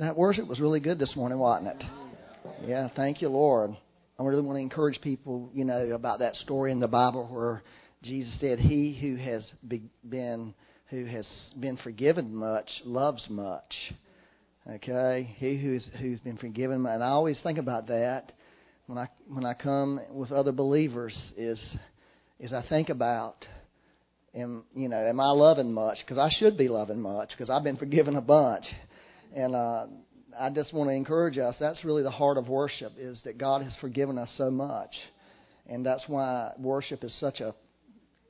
That worship was really good this morning, wasn't it? Yeah, thank you, Lord. I really want to encourage people, you know, about that story in the Bible where Jesus said, "He who has been who has been forgiven much loves much." Okay, he who's who's been forgiven, and I always think about that when I when I come with other believers is is I think about am you know am I loving much because I should be loving much because I've been forgiven a bunch, and uh, I just want to encourage us. That's really the heart of worship is that God has forgiven us so much, and that's why worship is such a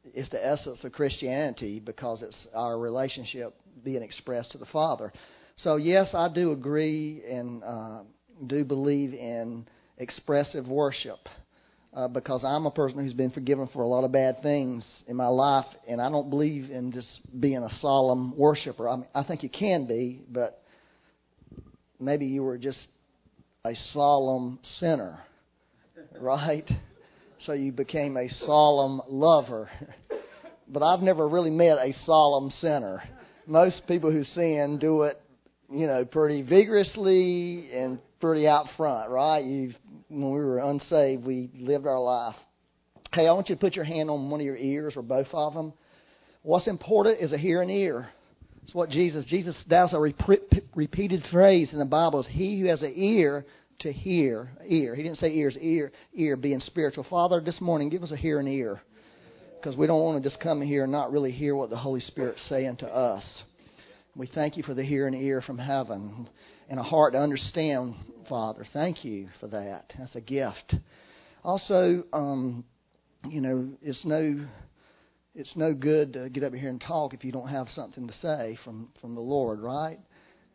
it's the essence of Christianity because it's our relationship being expressed to the Father. So yes, I do agree and uh, do believe in expressive worship uh, because I'm a person who's been forgiven for a lot of bad things in my life, and I don't believe in just being a solemn worshiper. I, mean, I think you can be, but maybe you were just a solemn sinner, right? So you became a solemn lover. but I've never really met a solemn sinner. Most people who sin do it, you know, pretty vigorously and pretty out front, right? You've when we were unsaved, we lived our life. Hey, I want you to put your hand on one of your ears or both of them. What's important is a hearing ear. It's what Jesus, Jesus, that's a repeated phrase in the Bible is he who has an ear to hear, ear. He didn't say ears, ear, ear being spiritual. Father, this morning, give us a hearing ear because we don't want to just come here and not really hear what the Holy Spirit's saying to us. We thank you for the hearing ear from heaven and a heart to understand, Father. Thank you for that. That's a gift. Also, um, you know, it's no it's no good to get up here and talk if you don't have something to say from from the Lord, right?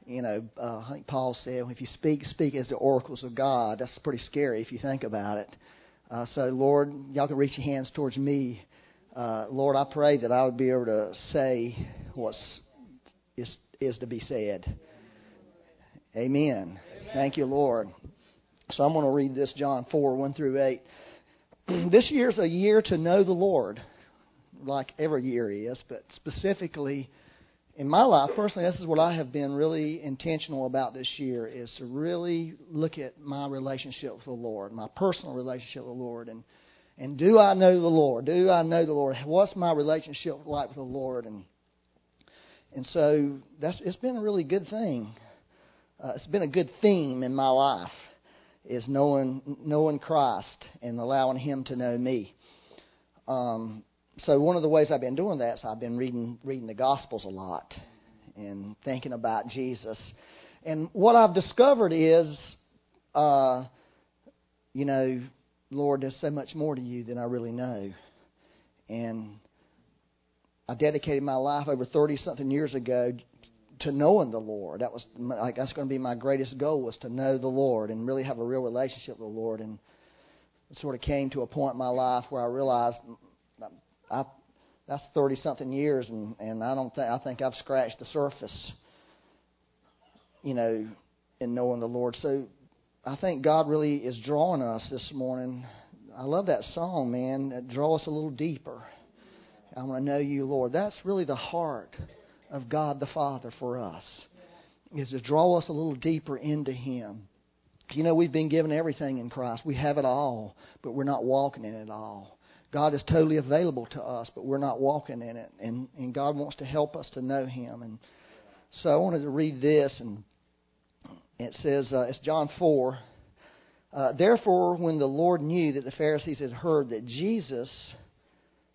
You know, uh, I think Paul said, if you speak, speak as the oracles of God. That's pretty scary if you think about it. Uh, so, Lord, y'all can reach your hands towards me. Uh, Lord, I pray that I would be able to say what's is is to be said. Amen. Amen. Thank you, Lord. So I'm going to read this John 4 1 through 8. this year's a year to know the Lord, like every year is, but specifically in my life personally, this is what I have been really intentional about this year is to really look at my relationship with the Lord, my personal relationship with the Lord, and and do I know the Lord? Do I know the Lord? What's my relationship like with the Lord? And and so that's it's been a really good thing uh, it's been a good theme in my life is knowing knowing Christ and allowing Him to know me. Um, so one of the ways I've been doing that is I've been reading reading the Gospels a lot and thinking about Jesus. And what I've discovered is, uh, you know, Lord, there's so much more to you than I really know. And I dedicated my life over 30 something years ago to knowing the Lord. That was like that's going to be my greatest goal was to know the Lord and really have a real relationship with the Lord. And it sort of came to a point in my life where I realized I that's thirty something years, and and I don't think I think I've scratched the surface. You know, in knowing the Lord. So I think God really is drawing us this morning. I love that song, man. Draw us a little deeper. I want to know you, Lord. That's really the heart of God the Father for us is to draw us a little deeper into Him. You know, we've been given everything in Christ. We have it all, but we're not walking in it all. God is totally available to us, but we're not walking in it. And, and God wants to help us to know Him. And so I wanted to read this, and it says, uh, it's John 4. Uh, Therefore, when the Lord knew that the Pharisees had heard that Jesus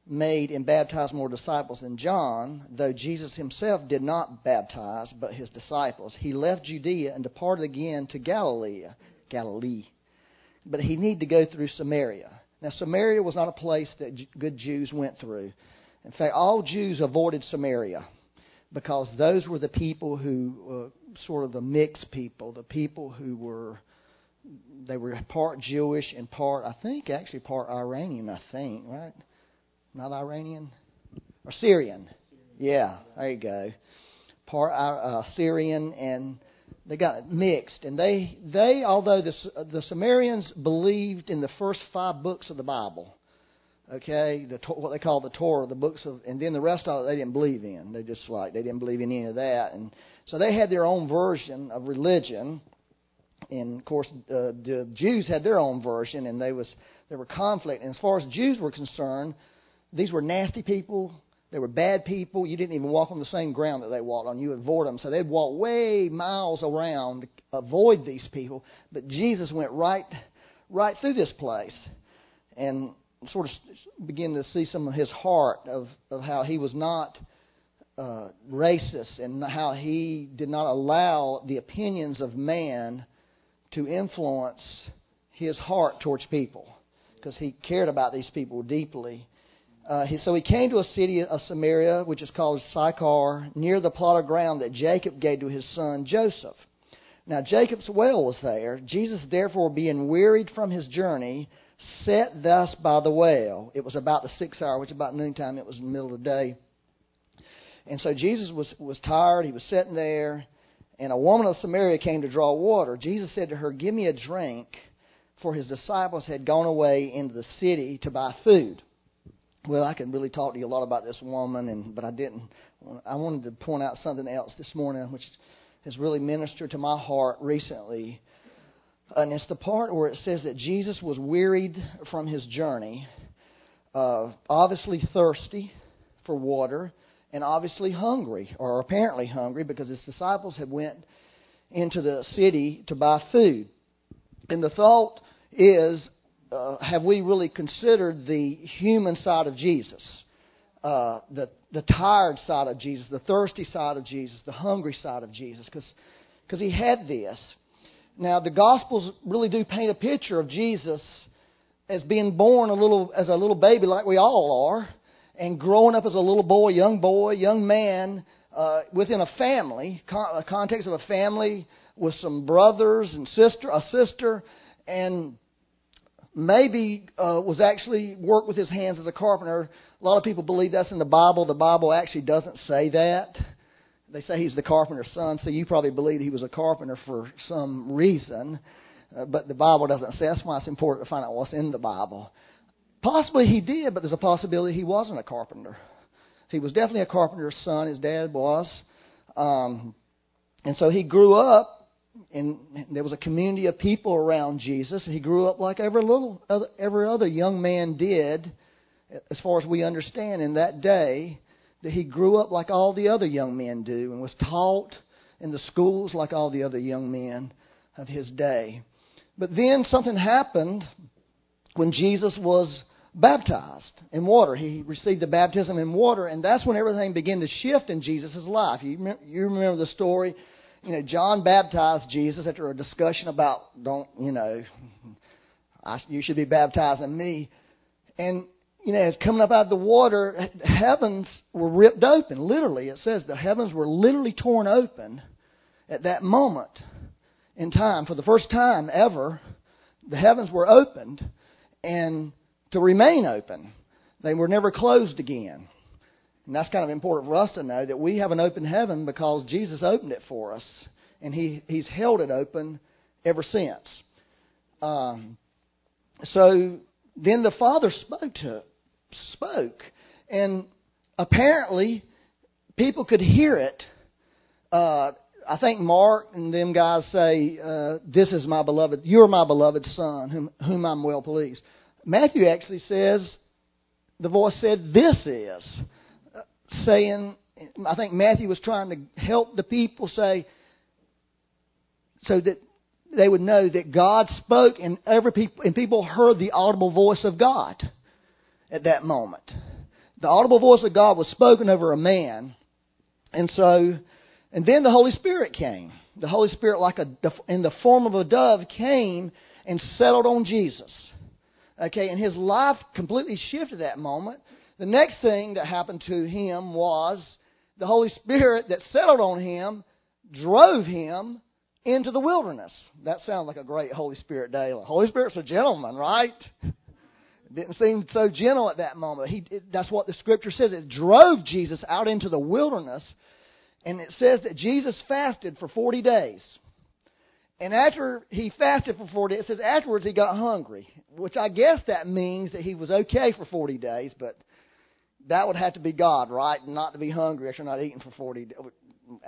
made and baptized more disciples than John, though Jesus himself did not baptize, but his disciples. He left Judea and departed again to Galilee. Galilee. But he needed to go through Samaria. Now, Samaria was not a place that good Jews went through. In fact, all Jews avoided Samaria because those were the people who, uh, sort of the mixed people, the people who were, they were part Jewish and part, I think, actually part Iranian, I think, right? Not Iranian? Or Syrian. Yeah, there you go. Part uh, Syrian and they got mixed and they they although the the Sumerians believed in the first five books of the Bible Okay, the what they call the Torah, the books of, and then the rest of it they didn't believe in. They just like they didn't believe in any of that, and so they had their own version of religion. And of course, uh, the Jews had their own version, and they was there were conflict. And as far as Jews were concerned, these were nasty people. They were bad people. You didn't even walk on the same ground that they walked on. You avoid them. So they'd walk way miles around to avoid these people. But Jesus went right, right through this place, and sort of begin to see some of his heart of, of how he was not uh, racist and how he did not allow the opinions of man to influence his heart towards people because he cared about these people deeply. Uh, he, so he came to a city of Samaria, which is called Sychar, near the plot of ground that Jacob gave to his son Joseph. Now Jacob's well was there. Jesus, therefore, being wearied from his journey, sat thus by the well. It was about the sixth hour, which about noontime. It was in the middle of the day. And so Jesus was, was tired. He was sitting there. And a woman of Samaria came to draw water. Jesus said to her, Give me a drink, for his disciples had gone away into the city to buy food. Well, I could really talk to you a lot about this woman, and but I didn't. I wanted to point out something else this morning, which has really ministered to my heart recently. And it's the part where it says that Jesus was wearied from his journey, uh, obviously thirsty for water, and obviously hungry, or apparently hungry, because his disciples had went into the city to buy food. And the thought is, uh, have we really considered the human side of Jesus? Uh, the the tired side of Jesus, the thirsty side of Jesus, the hungry side of Jesus, because he had this. Now, the Gospels really do paint a picture of Jesus as being born a little as a little baby, like we all are, and growing up as a little boy, young boy, young man, uh, within a family, con- a context of a family with some brothers and sister, a sister, and maybe uh, was actually worked with his hands as a carpenter. A lot of people believe that's in the Bible. The Bible actually doesn't say that. They say he's the carpenter's son, so you probably believe he was a carpenter for some reason. Uh, but the Bible doesn't say. That's why it's important to find out what's in the Bible. Possibly he did, but there's a possibility he wasn't a carpenter. He was definitely a carpenter's son. His dad was. Um, and so he grew up, and there was a community of people around Jesus. And he grew up like every little, other, every other young man did, as far as we understand in that day that he grew up like all the other young men do and was taught in the schools like all the other young men of his day. But then something happened when Jesus was baptized in water. He received the baptism in water, and that's when everything began to shift in Jesus' life. You you remember the story. You know, John baptized Jesus after a discussion about, don't, you know, I, you should be baptizing me. And you know, as coming up out of the water, heavens were ripped open. Literally, it says the heavens were literally torn open at that moment in time. For the first time ever, the heavens were opened and to remain open. They were never closed again. And that's kind of important for us to know that we have an open heaven because Jesus opened it for us, and He He's held it open ever since. Um, so then the Father spoke to spoke. And apparently, people could hear it. Uh, I think Mark and them guys say, uh, This is my beloved, you're my beloved son, whom, whom I'm well pleased. Matthew actually says, the voice said, This is. Saying, I think Matthew was trying to help the people say, so that they would know that God spoke and every people and people heard the audible voice of God at that moment. The audible voice of God was spoken over a man. And so, and then the Holy Spirit came. The Holy Spirit, like a, in the form of a dove, came and settled on Jesus. Okay, and his life completely shifted that moment. The next thing that happened to him was the Holy Spirit that settled on him drove him into the wilderness. That sounds like a great Holy Spirit day. The Holy Spirit's a gentleman, right? didn't seem so gentle at that moment. He, it, that's what the scripture says. It drove Jesus out into the wilderness, and it says that Jesus fasted for 40 days. And after he fasted for 40 days, it says afterwards he got hungry, which I guess that means that he was okay for 40 days, but that would have to be God, right? Not to be hungry after not eating for 40 days.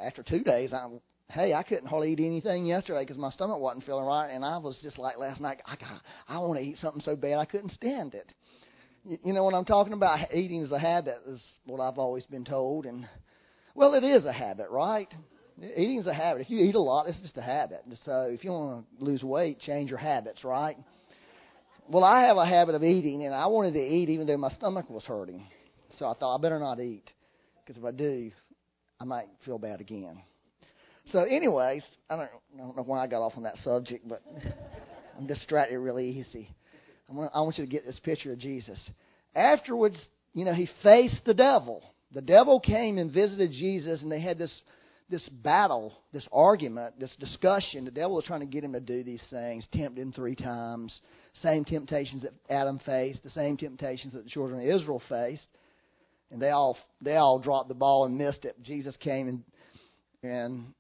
After two days, I'm. hey, I couldn't hardly eat anything yesterday because my stomach wasn't feeling right, and I was just like last night, I, got, I want to eat something so bad I couldn't stand it. You, you know what I'm talking about? Eating is a habit, is what I've always been told, and well, it is a habit, right? Eating is a habit. If you eat a lot, it's just a habit. So if you want to lose weight, change your habits, right? Well, I have a habit of eating, and I wanted to eat even though my stomach was hurting. So I thought I better not eat, because if I do, I might feel bad again. So, anyways, I don't, I don't know why I got off on that subject, but I'm distracted really easy. I want, I want you to get this picture of Jesus. Afterwards, you know, he faced the devil. The devil came and visited Jesus, and they had this this battle, this argument, this discussion. The devil was trying to get him to do these things, tempt him three times. Same temptations that Adam faced, the same temptations that the children of Israel faced, and they all they all dropped the ball and missed it. Jesus came and and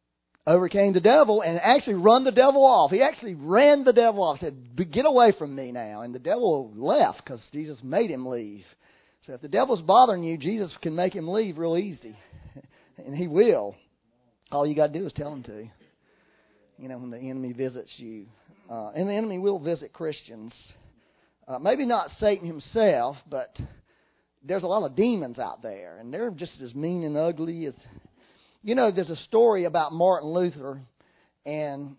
overcame the devil and actually run the devil off. He actually ran the devil off. Said, "Get away from me now!" And the devil left because Jesus made him leave. So if the devil's bothering you, Jesus can make him leave real easy, and he will. All you got to do is tell him to. You know, when the enemy visits you. Uh, and the enemy will visit Christians. Uh, maybe not Satan himself, but there's a lot of demons out there, and they're just as mean and ugly as. You know, there's a story about Martin Luther, and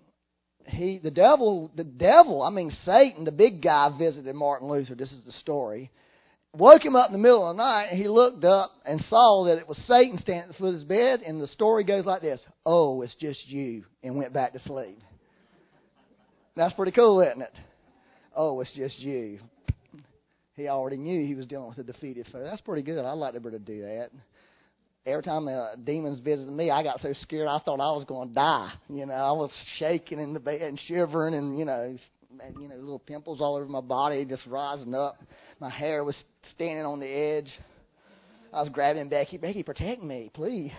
he, the devil, the devil, I mean Satan, the big guy, visited Martin Luther. This is the story, woke him up in the middle of the night, and he looked up and saw that it was Satan standing at the foot of his bed, and the story goes like this Oh, it's just you, and went back to sleep. That's pretty cool, isn't it? Oh, it's just you. He already knew he was dealing with a defeated foe. That's pretty good. I'd like to be able to do that. Every time the demons visited me, I got so scared I thought I was going to die. You know, I was shaking in the bed and shivering, and you know, you know, little pimples all over my body, just rising up. My hair was standing on the edge. I was grabbing Becky. Becky, protect me, please.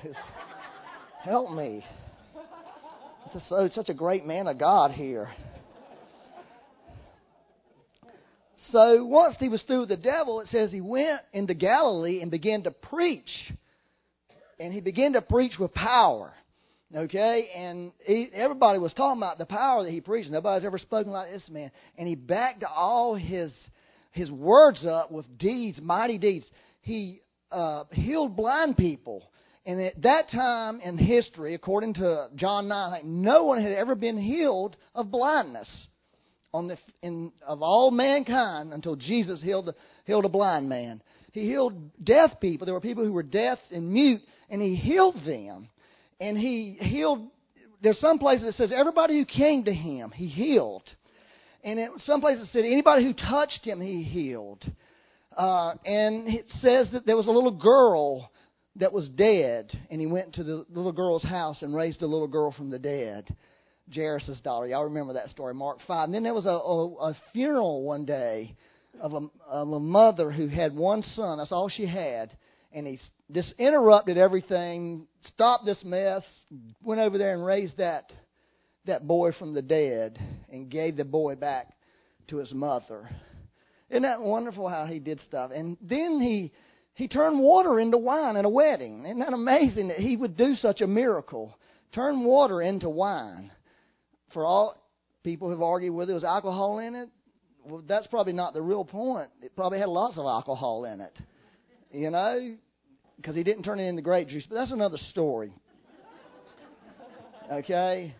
Help me. It's so such a great man of God here. So once he was through with the devil, it says he went into Galilee and began to preach. And he began to preach with power. Okay? And he, everybody was talking about the power that he preached. Nobody's ever spoken like this man. And he backed all his his words up with deeds, mighty deeds. He uh, healed blind people. And at that time in history, according to John 9, like no one had ever been healed of blindness on the, in, of all mankind until Jesus healed, healed a blind man. He healed deaf people. There were people who were deaf and mute, and he healed them. And he healed, there's some places that says everybody who came to him, he healed. And it, some places it said anybody who touched him, he healed. Uh, and it says that there was a little girl that was dead, and he went to the little girl's house and raised the little girl from the dead. Jairus' daughter. Y'all remember that story, Mark 5. And then there was a, a, a funeral one day of a, of a mother who had one son. That's all she had. And he just interrupted everything, stopped this mess, went over there and raised that, that boy from the dead and gave the boy back to his mother. Isn't that wonderful how he did stuff? And then he he turned water into wine at a wedding. Isn't that amazing that he would do such a miracle? Turn water into wine for all people who've argued whether there was alcohol in it, well, that's probably not the real point. It probably had lots of alcohol in it, you know, because he didn't turn it into grape juice. But that's another story. Okay,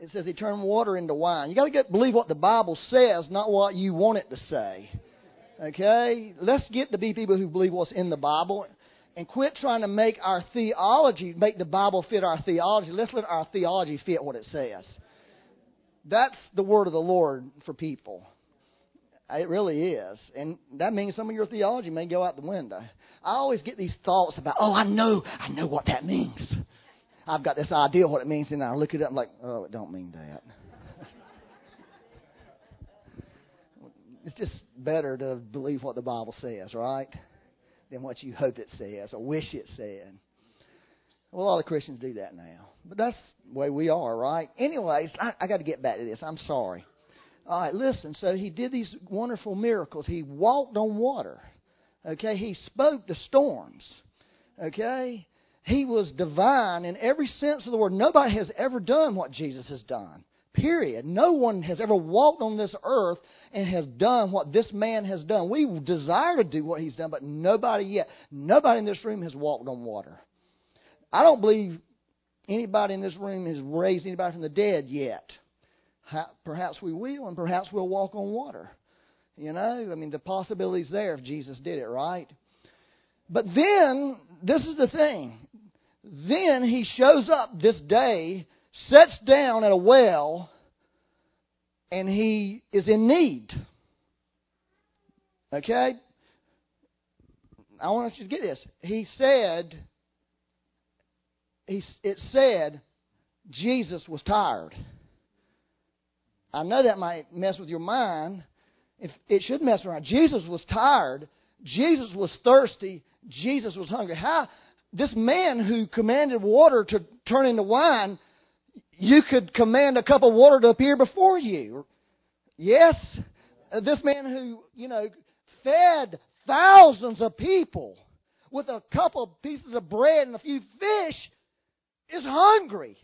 it says he turned water into wine. You got to get believe what the Bible says, not what you want it to say. Okay, let's get to be people who believe what's in the Bible and quit trying to make our theology make the Bible fit our theology. Let's let our theology fit what it says. That's the word of the Lord for people. Uh, it really is. And that means some of your theology may go out the window. I always get these thoughts about, oh, I know, I know what that means. I've got this idea what it means, and I look it up and I'm like, oh, it don't mean that. it's just better to believe what the Bible says, right? Than what you hope it says or wish it said. Well, a lot of Christians do that now. But that's the way we are, right? Anyways, I, I got to get back to this. I'm sorry. All right, listen. So he did these wonderful miracles. He walked on water. Okay, he spoke to storms. Okay, he was divine in every sense of the word. Nobody has ever done what Jesus has done. Period. No one has ever walked on this earth and has done what this man has done. We desire to do what he's done, but nobody yet. Nobody in this room has walked on water. I don't believe anybody in this room has raised anybody from the dead yet. Perhaps we will, and perhaps we'll walk on water. You know, I mean, the possibility's there if Jesus did it, right? But then, this is the thing. Then he shows up this day, sits down at a well, and he is in need. Okay? I want you to get this. He said, he, it said, Jesus was tired. I know that might mess with your mind. If it should mess around. Jesus was tired. Jesus was thirsty. Jesus was hungry. How this man who commanded water to turn into wine, you could command a cup of water to appear before you. Yes, this man who, you know, fed thousands of people with a couple of pieces of bread and a few fish is hungry.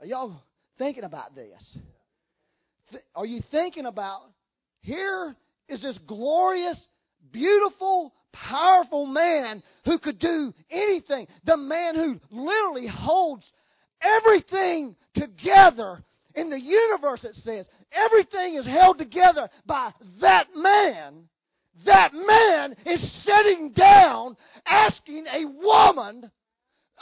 Are y'all thinking about this? Are you thinking about here is this glorious, beautiful, powerful man who could do anything. The man who literally holds everything together in the universe, it says. Everything is held together by that man. That man is sitting down asking a woman,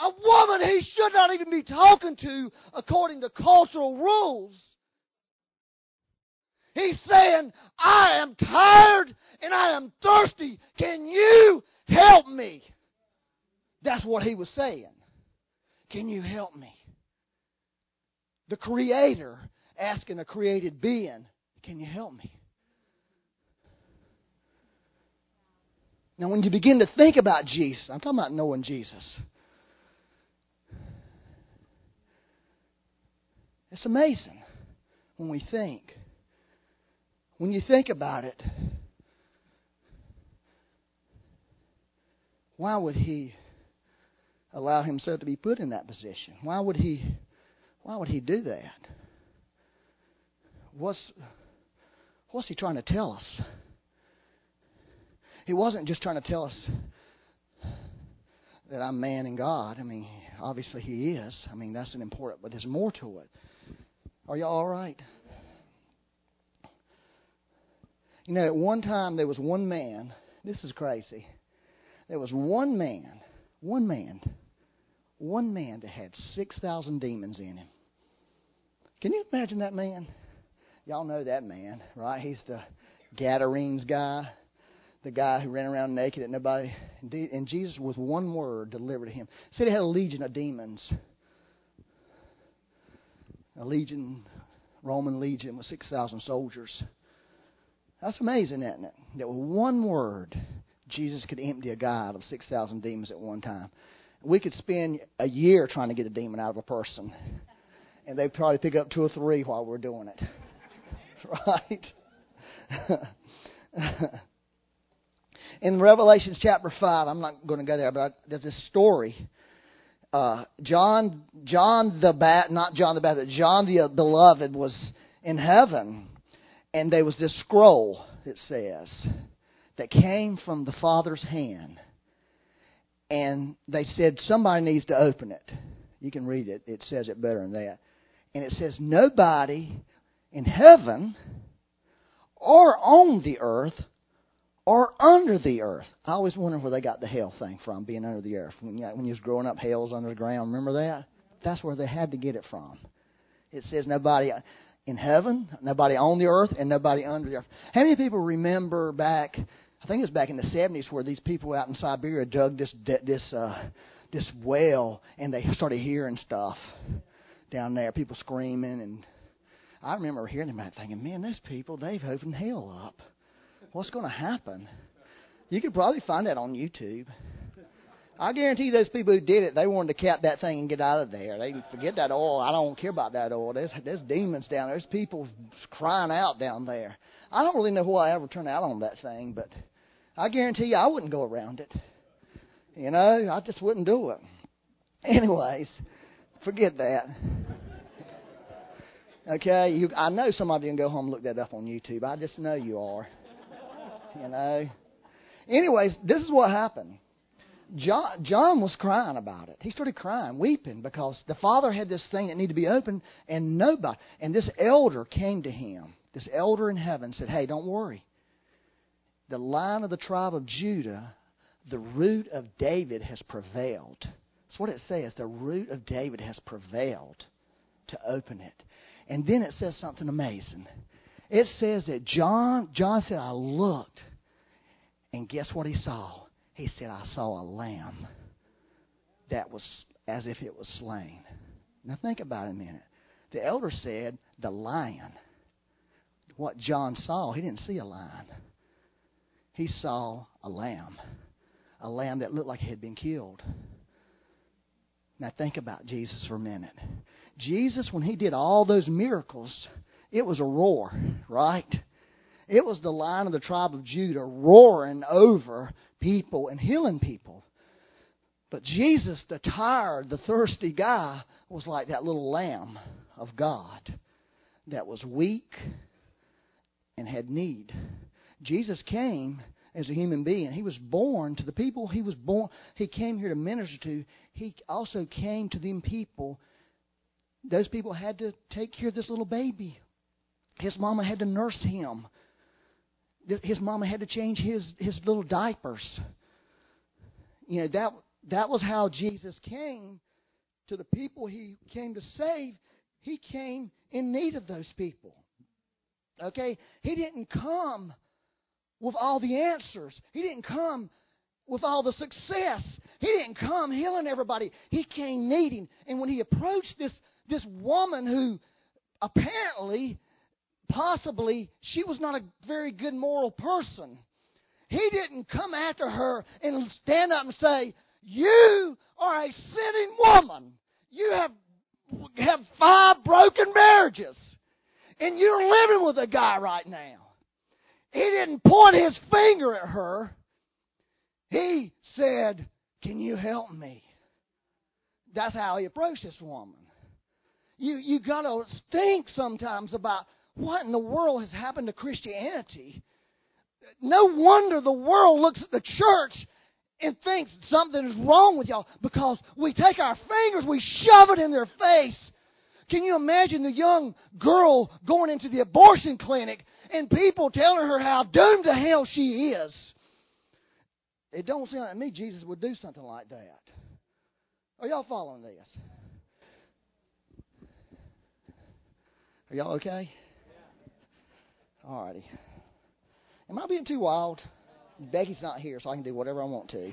a woman he should not even be talking to according to cultural rules. He's saying, I am tired and I am thirsty. Can you help me? That's what he was saying. Can you help me? The Creator asking a created being, Can you help me? Now, when you begin to think about Jesus, I'm talking about knowing Jesus. It's amazing when we think. When you think about it, why would he allow himself to be put in that position? Why would he why would he do that? What's what's he trying to tell us? He wasn't just trying to tell us that I'm man and God. I mean, obviously he is. I mean, that's an important, but there's more to it. Are y'all all right? You know, at one time there was one man. This is crazy. There was one man, one man, one man that had 6,000 demons in him. Can you imagine that man? Y'all know that man, right? He's the Gadarenes guy, the guy who ran around naked and nobody. And Jesus, with one word, delivered him. Said he had a legion of demons. A legion, Roman legion with 6,000 soldiers. That's amazing, isn't it? That with one word, Jesus could empty a guy out of 6,000 demons at one time. We could spend a year trying to get a demon out of a person, and they'd probably pick up two or three while we're doing it. right? In Revelation chapter 5, I'm not going to go there, but there's this story. Uh, John, John the Bat, not John the Baptist, John the Beloved was in heaven and there was this scroll, it says, that came from the Father's hand. And they said, somebody needs to open it. You can read it, it says it better than that. And it says, nobody in heaven or on the earth or under the earth. I always wonder where they got the hell thing from, being under the earth. When you, when you was growing up, hell's under the ground. Remember that? That's where they had to get it from. It says nobody in heaven, nobody on the earth, and nobody under the earth. How many people remember back? I think it was back in the '70s where these people out in Siberia dug this this uh, this well, and they started hearing stuff down there. People screaming, and I remember hearing about, it, thinking, "Man, these people they've opened hell up. What's going to happen?" You could probably find that on YouTube. I guarantee those people who did it, they wanted to cap that thing and get out of there. They forget that oil. I don't care about that oil. There's there's demons down there. There's people crying out down there. I don't really know why I ever turned out on that thing, but I guarantee you I wouldn't go around it. You know, I just wouldn't do it. Anyways, forget that. Okay, you, I know some of you can go home and look that up on YouTube. I just know you are. You know. Anyways, this is what happened. John, John was crying about it. He started crying, weeping, because the father had this thing that needed to be opened, and nobody. And this elder came to him. This elder in heaven said, "Hey, don't worry. The lion of the tribe of Judah, the root of David, has prevailed." That's what it says. The root of David has prevailed to open it. And then it says something amazing. It says that John John said, "I looked, and guess what he saw?" He said, I saw a lamb that was as if it was slain. Now think about it a minute. The elder said, the lion. What John saw, he didn't see a lion. He saw a lamb. A lamb that looked like it had been killed. Now think about Jesus for a minute. Jesus, when he did all those miracles, it was a roar, right? It was the lion of the tribe of Judah roaring over people and healing people. But Jesus, the tired, the thirsty guy, was like that little lamb of God that was weak and had need. Jesus came as a human being. He was born to the people he was born he came here to minister to. He also came to them people. Those people had to take care of this little baby. His mama had to nurse him his mama had to change his his little diapers. You know that that was how Jesus came to the people he came to save. He came in need of those people. Okay, he didn't come with all the answers. He didn't come with all the success. He didn't come healing everybody. He came needing. And when he approached this this woman who apparently possibly she was not a very good moral person. He didn't come after her and stand up and say, You are a sinning woman. You have, have five broken marriages. And you're living with a guy right now. He didn't point his finger at her. He said, Can you help me? That's how he approached this woman. You you gotta think sometimes about what in the world has happened to Christianity? No wonder the world looks at the church and thinks something is wrong with y'all because we take our fingers, we shove it in their face. Can you imagine the young girl going into the abortion clinic and people telling her how doomed to hell she is? It don't sound like me Jesus would do something like that. Are y'all following this? Are y'all okay? All righty. Am I being too wild? Becky's not here, so I can do whatever I want to.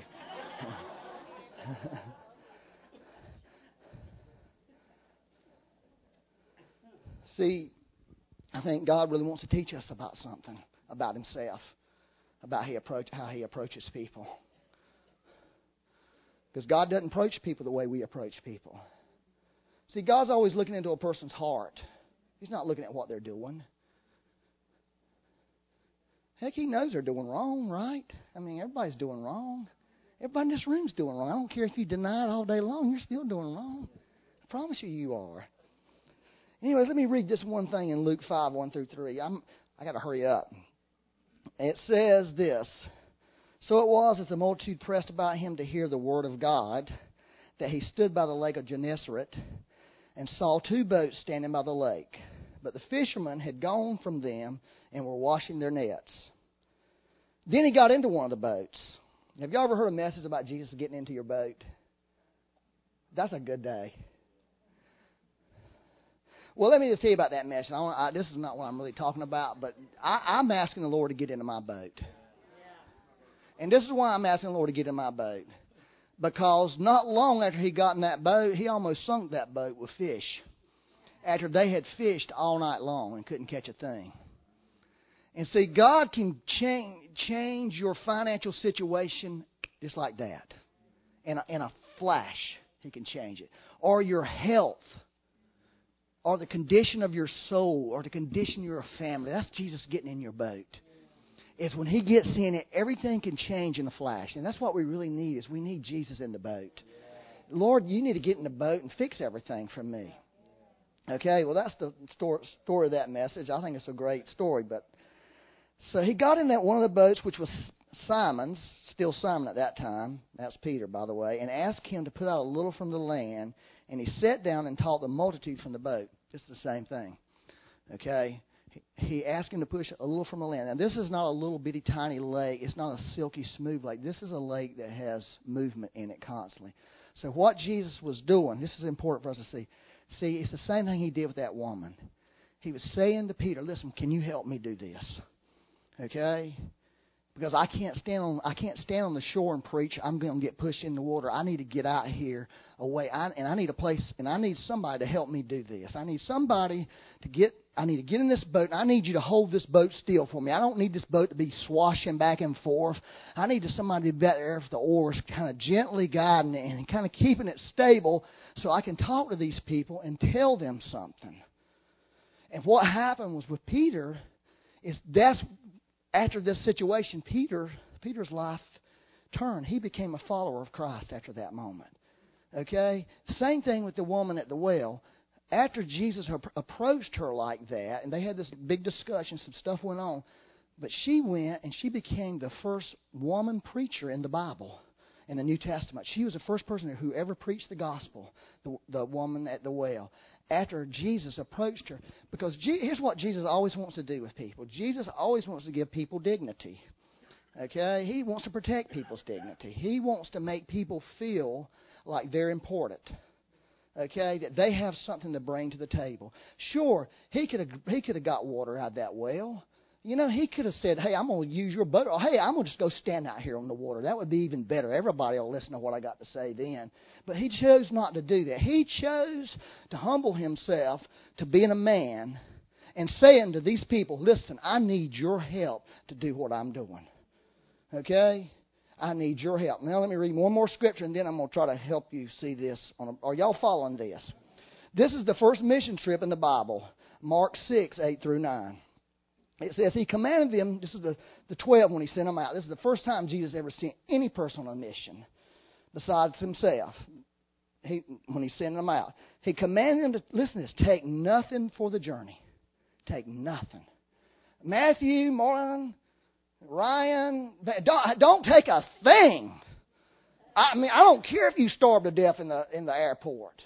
See, I think God really wants to teach us about something about Himself, about he approach, how He approaches people. Because God doesn't approach people the way we approach people. See, God's always looking into a person's heart. He's not looking at what they're doing. Heck, he knows they're doing wrong, right? I mean, everybody's doing wrong. Everybody in this room's doing wrong. I don't care if you deny it all day long, you're still doing wrong. I promise you, you are. Anyways, let me read this one thing in Luke 5 1 through 3. I'm, I got to hurry up. It says this So it was as the multitude pressed about him to hear the word of God that he stood by the lake of Gennesaret and saw two boats standing by the lake. But the fishermen had gone from them and were washing their nets. Then he got into one of the boats. Have you ever heard a message about Jesus getting into your boat? That's a good day. Well, let me just tell you about that message. I, I, this is not what I'm really talking about, but I, I'm asking the Lord to get into my boat. And this is why I'm asking the Lord to get in my boat. Because not long after he got in that boat, he almost sunk that boat with fish. After they had fished all night long and couldn't catch a thing. And see, God can change, change your financial situation just like that In a, in a flash, He can change it. Or your health, or the condition of your soul, or the condition of your family. That's Jesus getting in your boat. Is when He gets in it, everything can change in a flash. And that's what we really need. Is we need Jesus in the boat. Lord, you need to get in the boat and fix everything for me. Okay, well, that's the story of that message. I think it's a great story. But so he got in that one of the boats, which was Simon's, still Simon at that time. That's Peter, by the way, and asked him to put out a little from the land. And he sat down and taught the multitude from the boat. It's the same thing. Okay, he asked him to push a little from the land. Now, this is not a little bitty tiny lake. It's not a silky smooth lake. This is a lake that has movement in it constantly. So what Jesus was doing, this is important for us to see. See, it's the same thing he did with that woman. He was saying to Peter, "Listen, can you help me do this?" Okay? Because I can't stand on I can't stand on the shore and preach. I'm going to get pushed in the water. I need to get out here away. I, and I need a place and I need somebody to help me do this. I need somebody to get I need to get in this boat, and I need you to hold this boat still for me. I don't need this boat to be swashing back and forth. I need somebody to be there with the oars, kind of gently guiding it and kind of keeping it stable so I can talk to these people and tell them something. And what happened was with Peter is that's after this situation, Peter Peter's life turned. He became a follower of Christ after that moment. Okay? Same thing with the woman at the well after Jesus approached her like that, and they had this big discussion, some stuff went on, but she went and she became the first woman preacher in the Bible, in the New Testament. She was the first person who ever preached the gospel, the, the woman at the well. After Jesus approached her, because Je- here's what Jesus always wants to do with people Jesus always wants to give people dignity. Okay? He wants to protect people's dignity, He wants to make people feel like they're important okay, that they have something to bring to the table. Sure, he could have he could have got water out of that well. You know, he could have said, "Hey, I'm going to use your boat," or "Hey, I'm going to just go stand out here on the water." That would be even better. Everybody will listen to what I got to say then. But he chose not to do that. He chose to humble himself to being a man and saying to these people, "Listen, I need your help to do what I'm doing." Okay? I need your help. Now, let me read one more scripture, and then I'm going to try to help you see this. A, are y'all following this? This is the first mission trip in the Bible, Mark 6, 8 through 9. It says, He commanded them, this is the, the 12 when He sent them out. This is the first time Jesus ever sent any person on a mission besides Himself. He, when He sent them out, He commanded them to, listen to this, take nothing for the journey. Take nothing. Matthew, Mark, Ryan, don't, don't take a thing. I mean, I don't care if you starve to death in the in the airport.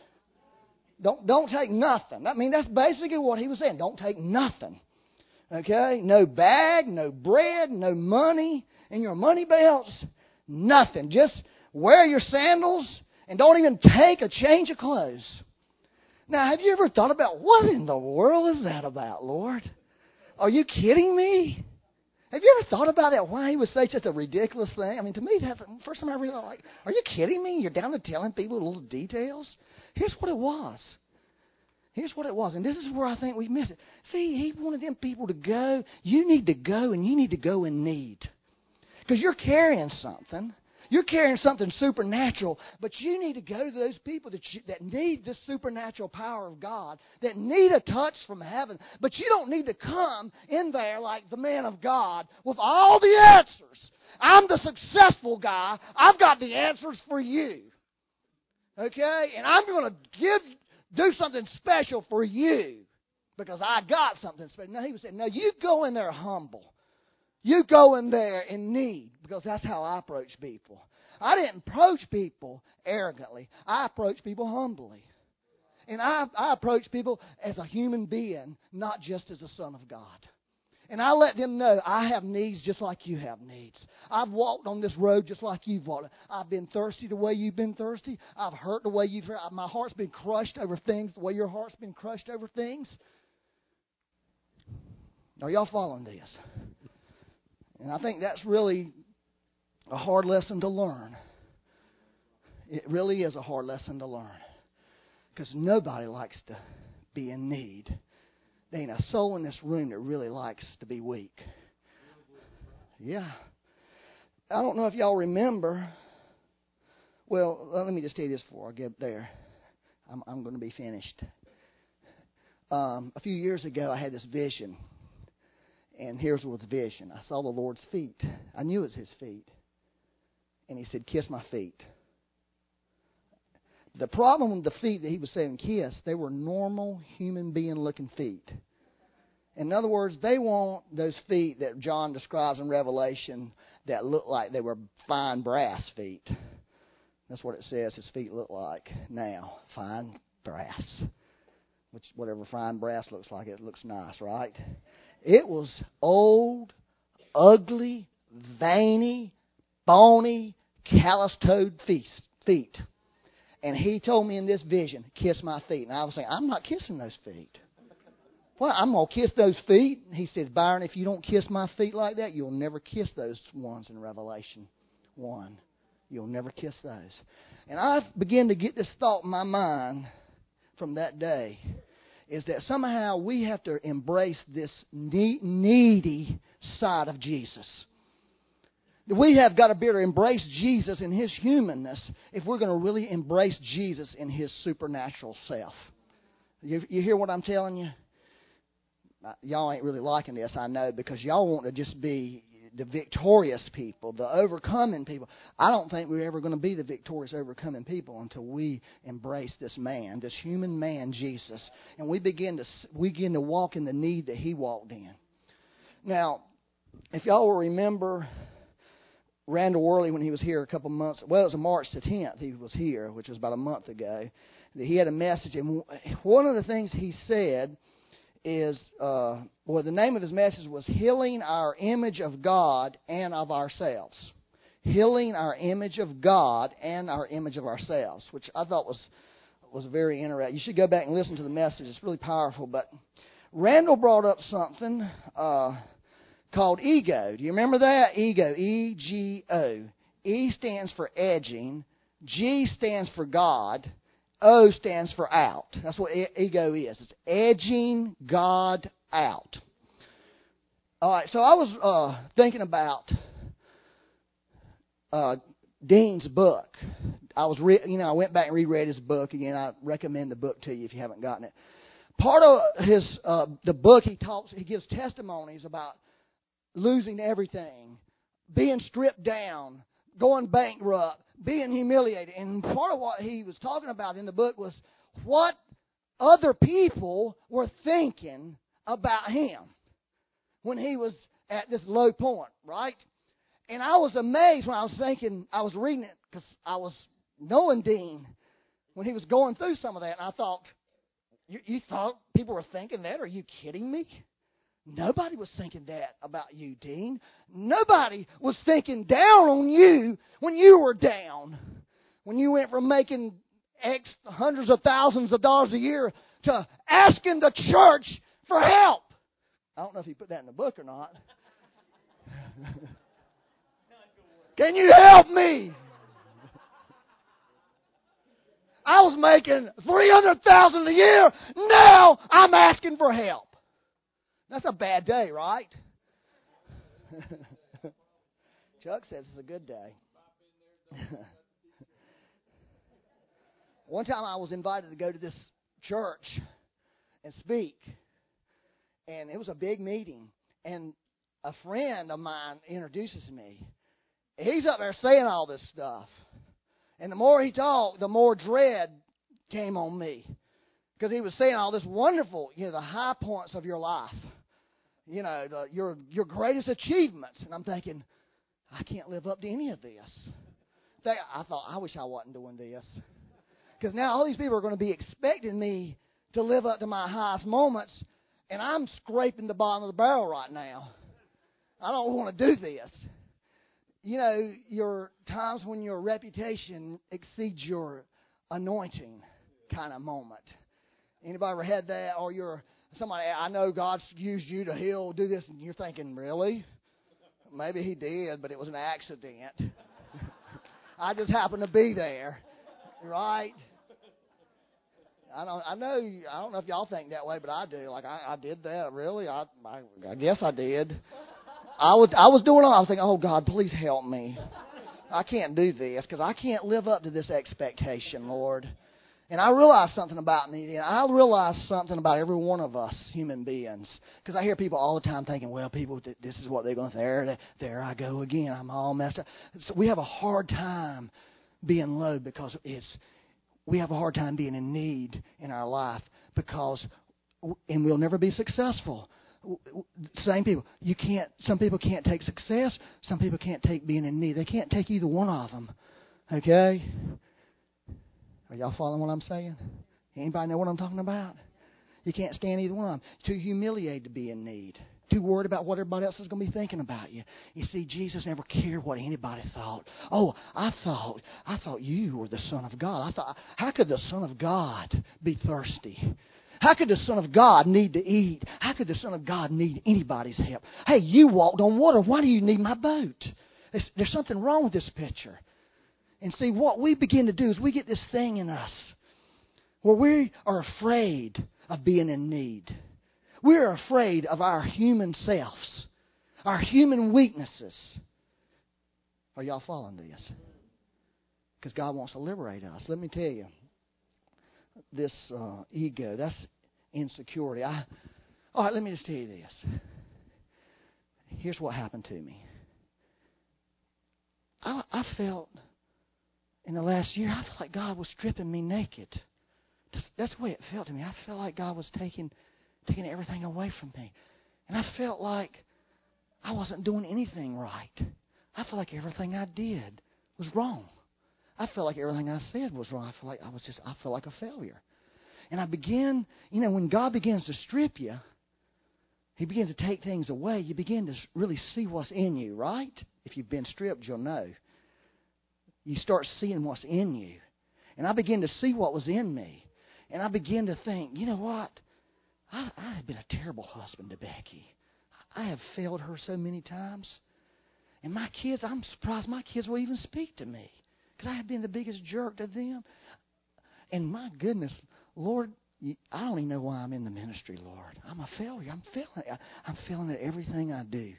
Don't don't take nothing. I mean, that's basically what he was saying. Don't take nothing. Okay, no bag, no bread, no money in your money belts, nothing. Just wear your sandals and don't even take a change of clothes. Now, have you ever thought about what in the world is that about, Lord? Are you kidding me? Have you ever thought about that? Why he would say such a ridiculous thing? I mean, to me, that's the first time I realized, like, are you kidding me? You're down to telling people little details? Here's what it was. Here's what it was. And this is where I think we miss it. See, he wanted them people to go. You need to go, and you need to go in need. Because you're carrying something. You're carrying something supernatural, but you need to go to those people that, you, that need the supernatural power of God, that need a touch from heaven. But you don't need to come in there like the man of God with all the answers. I'm the successful guy. I've got the answers for you. Okay? And I'm going to give do something special for you because I got something special. No, he was saying, no, you go in there humble. You go in there in need because that's how I approach people. I didn't approach people arrogantly. I approach people humbly. And I, I approach people as a human being, not just as a son of God. And I let them know I have needs just like you have needs. I've walked on this road just like you've walked. I've been thirsty the way you've been thirsty. I've hurt the way you've hurt. My heart's been crushed over things the way your heart's been crushed over things. Are y'all following this? And I think that's really a hard lesson to learn. It really is a hard lesson to learn. Because nobody likes to be in need. There ain't a soul in this room that really likes to be weak. Yeah. I don't know if y'all remember Well, let me just tell you this before I get there. I'm, I'm going to be finished. Um, a few years ago, I had this vision. And here's what the vision I saw the Lord's feet. I knew it was his feet. And he said, Kiss my feet. The problem with the feet that he was saying kiss, they were normal human being looking feet. In other words, they want those feet that John describes in Revelation that look like they were fine brass feet. That's what it says his feet look like now. Fine brass. Which whatever fine brass looks like, it looks nice, right? It was old, ugly, veiny, bony, callous-toed feet. And he told me in this vision, kiss my feet. And I was saying, I'm not kissing those feet. Well, I'm going to kiss those feet. He said, Byron, if you don't kiss my feet like that, you'll never kiss those ones in Revelation 1. You'll never kiss those. And I began to get this thought in my mind from that day is that somehow we have to embrace this needy side of Jesus. We have got to be able to embrace Jesus in his humanness if we're going to really embrace Jesus in his supernatural self. You, you hear what I'm telling you? Uh, y'all ain't really liking this, I know, because y'all want to just be the victorious people, the overcoming people. I don't think we're ever going to be the victorious, overcoming people until we embrace this man, this human man, Jesus, and we begin to we begin to walk in the need that he walked in. Now, if y'all will remember Randall Worley when he was here a couple months. Well, it was March the 10th. He was here, which was about a month ago. He had a message, and one of the things he said is, uh, well, the name of his message was "Healing Our Image of God and of Ourselves." Healing our image of God and our image of ourselves, which I thought was was very interesting. You should go back and listen to the message; it's really powerful. But Randall brought up something. Uh, called ego. Do you remember that? Ego. E G O. E stands for edging. G stands for God. O stands for out. That's what ego is. It's edging God out. All right, so I was uh, thinking about uh, Dean's book. I was, re- you know, I went back and reread his book again. I recommend the book to you if you haven't gotten it. Part of his uh, the book, he talks, he gives testimonies about losing everything, being stripped down, going bankrupt, being humiliated. And part of what he was talking about in the book was what other people were thinking about him when he was at this low point, right? And I was amazed when I was thinking, I was reading it because I was knowing Dean when he was going through some of that. And I thought, you, you thought people were thinking that? Are you kidding me? Nobody was thinking that about you, Dean. Nobody was thinking down on you when you were down. When you went from making X hundreds of thousands of dollars a year to asking the church for help. I don't know if he put that in the book or not. Can you help me? I was making three hundred thousand a year. Now I'm asking for help. That's a bad day, right? Chuck says it's a good day. One time I was invited to go to this church and speak, and it was a big meeting. And a friend of mine introduces me. He's up there saying all this stuff. And the more he talked, the more dread came on me. Because he was saying all this wonderful, you know, the high points of your life you know, the, your your greatest achievements. And I'm thinking, I can't live up to any of this. I thought, I wish I wasn't doing this. Because now all these people are going to be expecting me to live up to my highest moments, and I'm scraping the bottom of the barrel right now. I don't want to do this. You know, your times when your reputation exceeds your anointing kind of moment. Anybody ever had that? Or your somebody, I know God's used you to heal, do this, and you're thinking, really? Maybe He did, but it was an accident. I just happened to be there, right? I don't. I know. I don't know if y'all think that way, but I do. Like I, I did that. Really? I, I. I guess I did. I was. I was doing. I was thinking, oh God, please help me. I can't do this because I can't live up to this expectation, Lord. And I realize something about me. And I realize something about every one of us human beings. Because I hear people all the time thinking, well, people, this is what they're going to, there, there I go again. I'm all messed up. So we have a hard time being low because it's, we have a hard time being in need in our life because, and we'll never be successful. Same people. You can't. Some people can't take success. Some people can't take being in need. They can't take either one of them. Okay. Are y'all following what I'm saying? Anybody know what I'm talking about? You can't stand either one of them. Too humiliated to be in need. Too worried about what everybody else is going to be thinking about you. You see, Jesus never cared what anybody thought. Oh, I thought, I thought you were the Son of God. I thought, how could the Son of God be thirsty? How could the Son of God need to eat? How could the Son of God need anybody's help? Hey, you walked on water. Why do you need my boat? There's, there's something wrong with this picture. And see, what we begin to do is we get this thing in us where we are afraid of being in need. We're afraid of our human selves, our human weaknesses. Are y'all following this? Because God wants to liberate us. Let me tell you, this uh, ego, that's insecurity. I, all right, let me just tell you this. Here's what happened to me. I, I felt in the last year, I felt like God was stripping me naked. That's, that's the way it felt to me. I felt like God was taking taking everything away from me. And I felt like I wasn't doing anything right. I felt like everything I did was wrong. I felt like everything I said was wrong. I felt like I was just I felt like a failure. And I began, you know, when God begins to strip you, He begins to take things away, you begin to really see what's in you, right? If you've been stripped, you'll know you start seeing what's in you. And I began to see what was in me. And I began to think, you know what? I, I have been a terrible husband to Becky. I have failed her so many times. And my kids, I'm surprised my kids will even speak to me because I have been the biggest jerk to them. And my goodness, Lord, I don't even know why I'm in the ministry, Lord. I'm a failure. I'm failing. I'm failing at everything I do.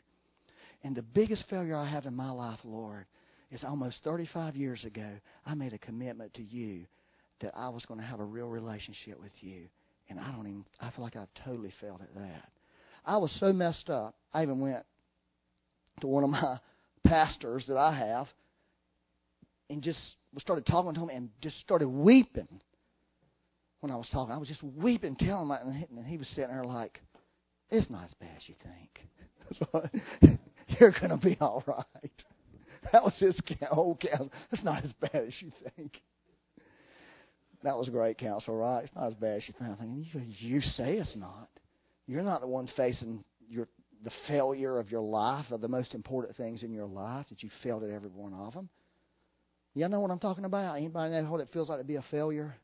And the biggest failure I have in my life, Lord, is almost 35 years ago, I made a commitment to you that I was going to have a real relationship with you. And I don't even, I feel like I've totally failed at that. I was so messed up, I even went to one of my pastors that I have and just started talking to him and just started weeping when I was talking. I was just weeping, telling him, and he was sitting there like, it's not as bad as you think. You're going to be all right. That was his whole counsel. That's not as bad as you think. That was great counsel, right? It's not as bad as you think. I'm thinking, you, you say it's not. You're not the one facing your the failure of your life, of the most important things in your life, that you failed at every one of them. Y'all know what I'm talking about? Anybody know what it feels like to be a failure?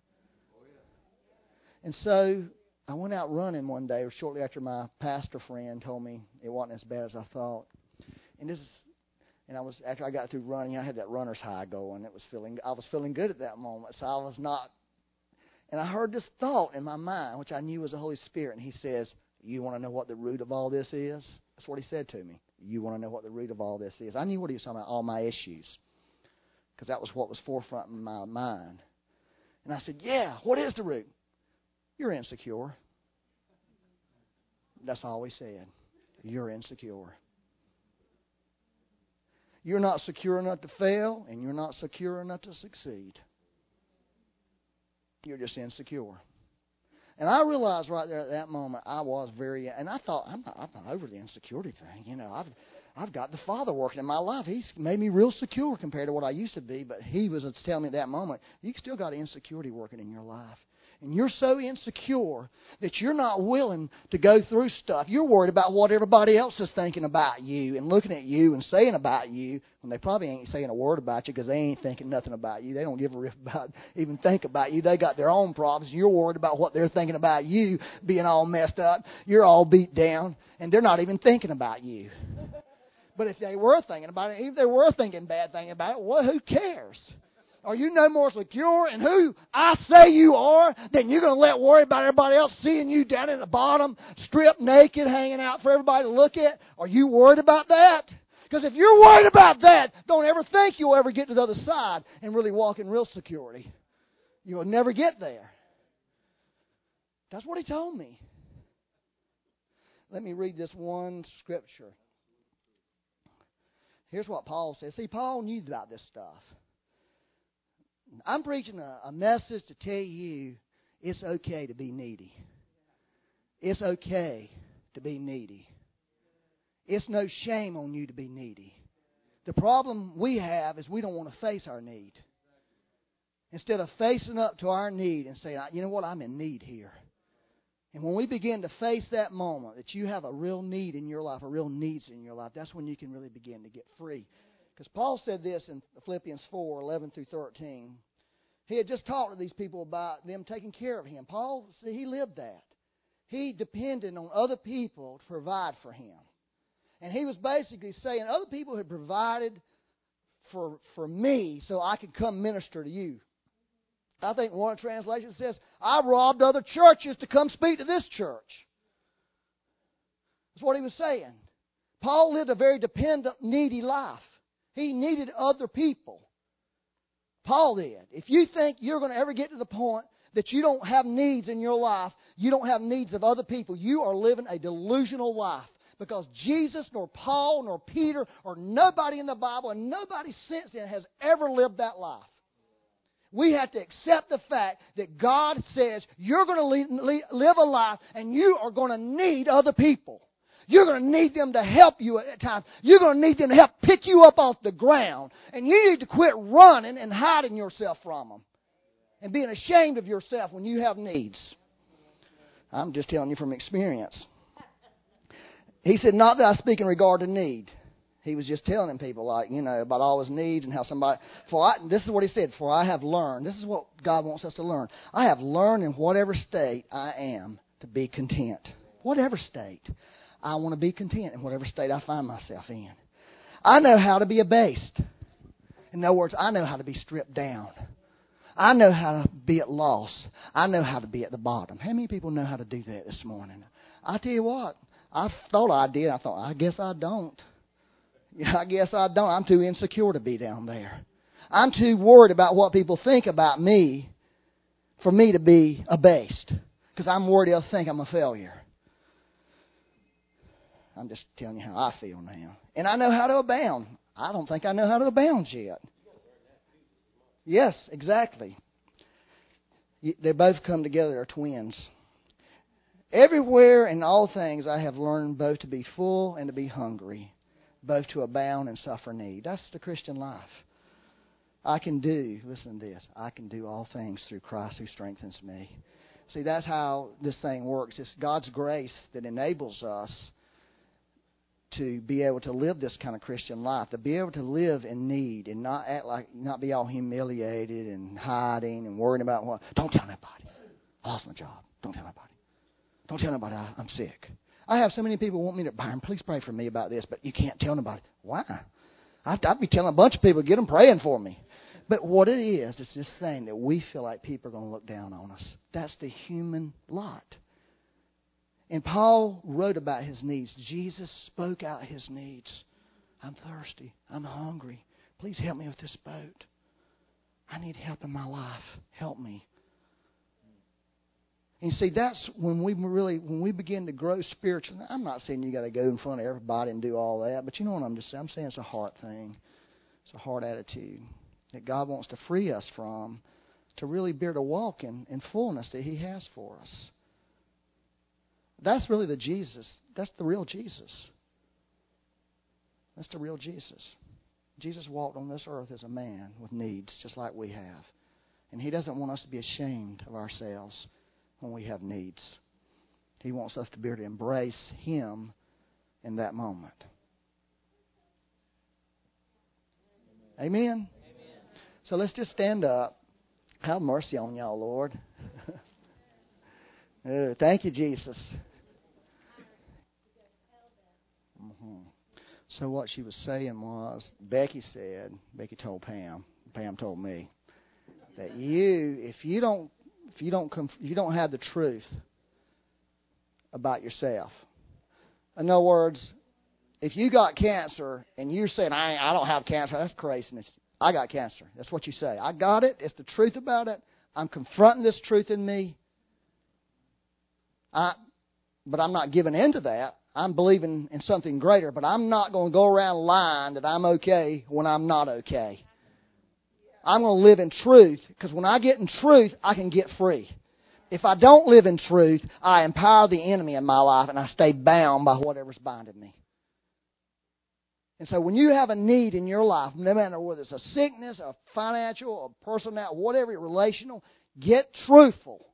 And so I went out running one day, or shortly after my pastor friend told me it wasn't as bad as I thought. And this is and I was after I got through running, I had that runner's high going. It was feeling I was feeling good at that moment, so I was not. And I heard this thought in my mind, which I knew was the Holy Spirit, and He says, "You want to know what the root of all this is?" That's what He said to me. You want to know what the root of all this is? I knew what He was talking about, all my issues, because that was what was forefront in my mind. And I said, "Yeah, what is the root? You're insecure." That's all He said. You're insecure. You're not secure enough to fail, and you're not secure enough to succeed. You're just insecure. And I realized right there at that moment I was very, and I thought I'm not, I'm not over the insecurity thing. You know, I've I've got the Father working in my life. He's made me real secure compared to what I used to be. But He was telling me at that moment, you still got insecurity working in your life and you're so insecure that you're not willing to go through stuff. You're worried about what everybody else is thinking about you and looking at you and saying about you when they probably ain't saying a word about you because they ain't thinking nothing about you. They don't give a rip about even think about you. They got their own problems. You're worried about what they're thinking about you being all messed up. You're all beat down and they're not even thinking about you. But if they were thinking about it, if they were thinking bad thing about it, well, who cares? Are you no more secure in who I say you are than you're going to let worry about everybody else seeing you down in the bottom, stripped naked, hanging out for everybody to look at? Are you worried about that? Because if you're worried about that, don't ever think you'll ever get to the other side and really walk in real security. You'll never get there. That's what he told me. Let me read this one scripture. Here's what Paul says. See, Paul knew about this stuff. I'm preaching a, a message to tell you it's okay to be needy. It's okay to be needy. It's no shame on you to be needy. The problem we have is we don't want to face our need. Instead of facing up to our need and saying, you know what, I'm in need here. And when we begin to face that moment that you have a real need in your life, a real needs in your life, that's when you can really begin to get free. Because Paul said this in Philippians 4 11 through 13. He had just talked to these people about them taking care of him. Paul, see, he lived that. He depended on other people to provide for him. And he was basically saying, other people had provided for, for me so I could come minister to you. I think one translation says, I robbed other churches to come speak to this church. That's what he was saying. Paul lived a very dependent, needy life. He needed other people. Paul did. If you think you're going to ever get to the point that you don't have needs in your life, you don't have needs of other people, you are living a delusional life. Because Jesus, nor Paul, nor Peter, or nobody in the Bible, and nobody since then has ever lived that life. We have to accept the fact that God says you're going to live a life and you are going to need other people. You're going to need them to help you at times. You're going to need them to help pick you up off the ground. And you need to quit running and hiding yourself from them and being ashamed of yourself when you have needs. I'm just telling you from experience. He said, Not that I speak in regard to need. He was just telling people, like, you know, about all his needs and how somebody. For I, this is what he said. For I have learned. This is what God wants us to learn. I have learned in whatever state I am to be content. Whatever state. I want to be content in whatever state I find myself in. I know how to be abased. In other words, I know how to be stripped down. I know how to be at loss. I know how to be at the bottom. How many people know how to do that this morning? I tell you what, I thought I did. I thought, I guess I don't. I guess I don't. I'm too insecure to be down there. I'm too worried about what people think about me for me to be abased. Because I'm worried they'll think I'm a failure. I'm just telling you how I feel now. And I know how to abound. I don't think I know how to abound yet. Yes, exactly. They both come together, they're twins. Everywhere in all things I have learned both to be full and to be hungry, both to abound and suffer need. That's the Christian life. I can do, listen to this, I can do all things through Christ who strengthens me. See, that's how this thing works. It's God's grace that enables us to be able to live this kind of Christian life, to be able to live in need and not act like, not be all humiliated and hiding and worrying about what. Don't tell nobody. I lost my job. Don't tell nobody. Don't tell nobody I, I'm sick. I have so many people want me to, Byron, please pray for me about this, but you can't tell nobody. Why? I'd, I'd be telling a bunch of people, get them praying for me. But what it is, it's this thing that we feel like people are going to look down on us. That's the human lot. And Paul wrote about his needs. Jesus spoke out his needs. I'm thirsty. I'm hungry. Please help me with this boat. I need help in my life. Help me. And see, that's when we really, when we begin to grow spiritually. I'm not saying you got to go in front of everybody and do all that, but you know what I'm just saying. I'm saying it's a heart thing. It's a heart attitude that God wants to free us from to really be able to walk in, in fullness that He has for us. That's really the Jesus. That's the real Jesus. That's the real Jesus. Jesus walked on this earth as a man with needs, just like we have. And He doesn't want us to be ashamed of ourselves when we have needs. He wants us to be able to embrace Him in that moment. Amen? Amen. So let's just stand up. Have mercy on y'all, Lord. Oh, thank you, Jesus. Mm-hmm. So what she was saying was, Becky said, Becky told Pam, Pam told me, that you, if you don't if you don't come, you don't have the truth about yourself, in other words, if you got cancer and you're saying, I, I don't have cancer, that's craziness. I got cancer. That's what you say. I got it. It's the truth about it. I'm confronting this truth in me. I, but I'm not giving in to that. I'm believing in something greater, but I'm not going to go around lying that I'm okay when I'm not okay. I'm going to live in truth because when I get in truth, I can get free. If I don't live in truth, I empower the enemy in my life and I stay bound by whatever's binding me. And so when you have a need in your life, no matter whether it's a sickness, a financial, a personal, whatever, relational, get truthful.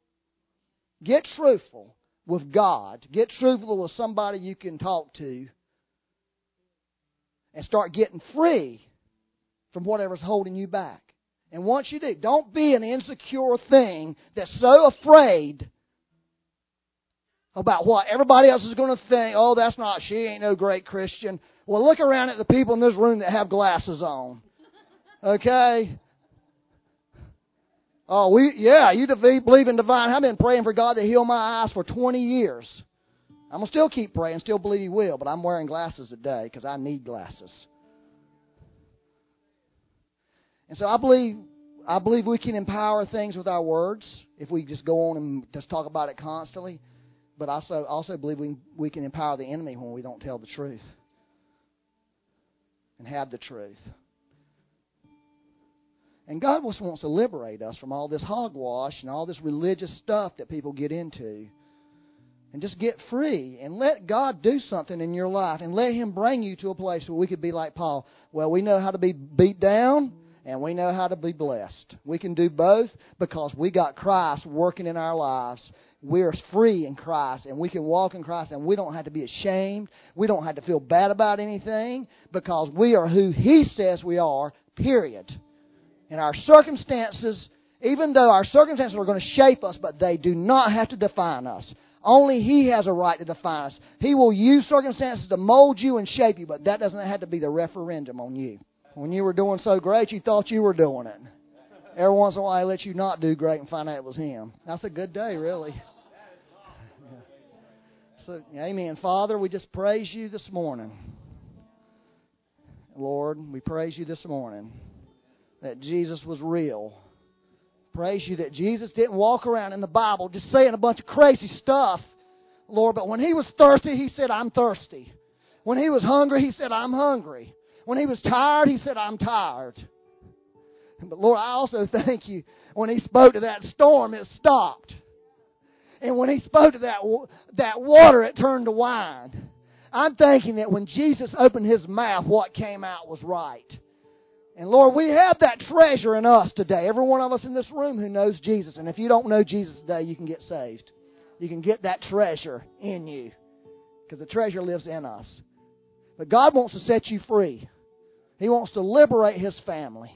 Get truthful with God. Get truthful with somebody you can talk to. And start getting free from whatever's holding you back. And once you do, don't be an insecure thing that's so afraid about what everybody else is going to think. Oh, that's not, she ain't no great Christian. Well, look around at the people in this room that have glasses on. Okay? Oh, we, yeah, you believe in divine. I've been praying for God to heal my eyes for 20 years. I'm to still keep praying, still believe He will, but I'm wearing glasses today because I need glasses. And so I believe I believe we can empower things with our words if we just go on and just talk about it constantly. But I also also believe we we can empower the enemy when we don't tell the truth and have the truth. And God just wants to liberate us from all this hogwash and all this religious stuff that people get into. And just get free and let God do something in your life and let Him bring you to a place where we could be like Paul. Well, we know how to be beat down and we know how to be blessed. We can do both because we got Christ working in our lives. We're free in Christ and we can walk in Christ and we don't have to be ashamed. We don't have to feel bad about anything because we are who He says we are, period. And our circumstances, even though our circumstances are going to shape us, but they do not have to define us. Only He has a right to define us. He will use circumstances to mold you and shape you, but that doesn't have to be the referendum on you. When you were doing so great, you thought you were doing it. Every once in a while, he lets you not do great and find out it was him. That's a good day, really. So, amen. Father, we just praise you this morning. Lord, we praise you this morning that Jesus was real. Praise you that Jesus didn't walk around in the Bible just saying a bunch of crazy stuff, Lord, but when he was thirsty, he said, I'm thirsty. When he was hungry, he said, I'm hungry. When he was tired, he said, I'm tired. But Lord, I also thank you when he spoke to that storm, it stopped. And when he spoke to that, that water, it turned to wine. I'm thinking that when Jesus opened his mouth, what came out was right. And Lord, we have that treasure in us today. Every one of us in this room who knows Jesus. And if you don't know Jesus today, you can get saved. You can get that treasure in you. Because the treasure lives in us. But God wants to set you free. He wants to liberate His family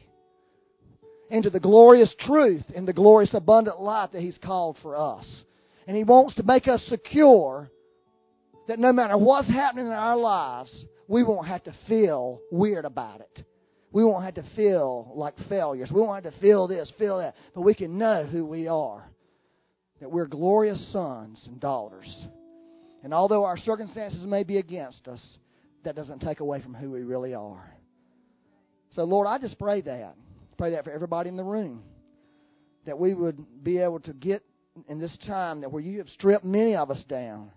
into the glorious truth and the glorious abundant life that He's called for us. And He wants to make us secure that no matter what's happening in our lives, we won't have to feel weird about it. We won't have to feel like failures. We won't have to feel this, feel that. But we can know who we are. That we're glorious sons and daughters. And although our circumstances may be against us, that doesn't take away from who we really are. So, Lord, I just pray that. Pray that for everybody in the room. That we would be able to get in this time that where you have stripped many of us down.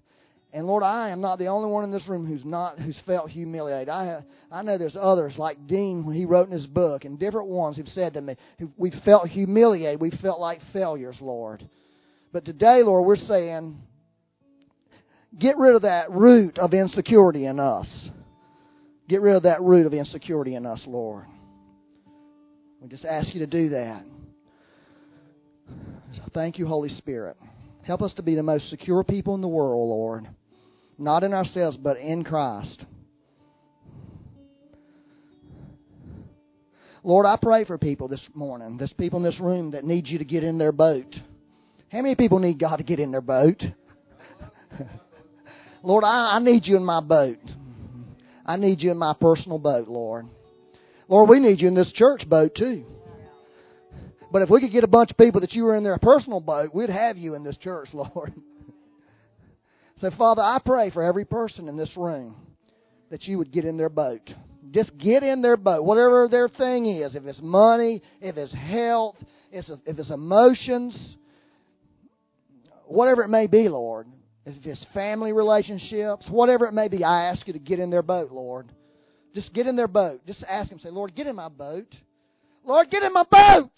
And Lord, I am not the only one in this room who's not who's felt humiliated. I I know there's others like Dean when he wrote in his book, and different ones who've said to me, we felt humiliated, we felt like failures, Lord. But today, Lord, we're saying, get rid of that root of insecurity in us. Get rid of that root of insecurity in us, Lord. We just ask you to do that. So thank you, Holy Spirit. Help us to be the most secure people in the world, Lord. Not in ourselves, but in Christ. Lord, I pray for people this morning. There's people in this room that need you to get in their boat. How many people need God to get in their boat? Lord, I, I need you in my boat. I need you in my personal boat, Lord. Lord, we need you in this church boat too. But if we could get a bunch of people that you were in their personal boat, we'd have you in this church, Lord. So, Father, I pray for every person in this room that you would get in their boat. Just get in their boat, whatever their thing is. If it's money, if it's health, if it's emotions, whatever it may be, Lord. If it's family relationships, whatever it may be, I ask you to get in their boat, Lord. Just get in their boat. Just ask them, say, Lord, get in my boat. Lord, get in my boat.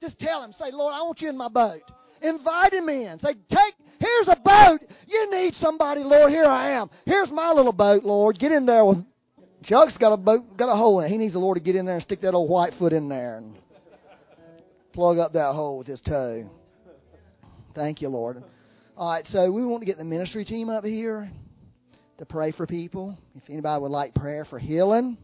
Just tell him, say, Lord, I want you in my boat. Invite him in. Say, take, here's a boat. You need somebody, Lord. Here I am. Here's my little boat, Lord. Get in there with Chuck's got a boat, got a hole in it. He needs the Lord to get in there and stick that old white foot in there and plug up that hole with his toe. Thank you, Lord. All right, so we want to get the ministry team up here to pray for people. If anybody would like prayer for healing,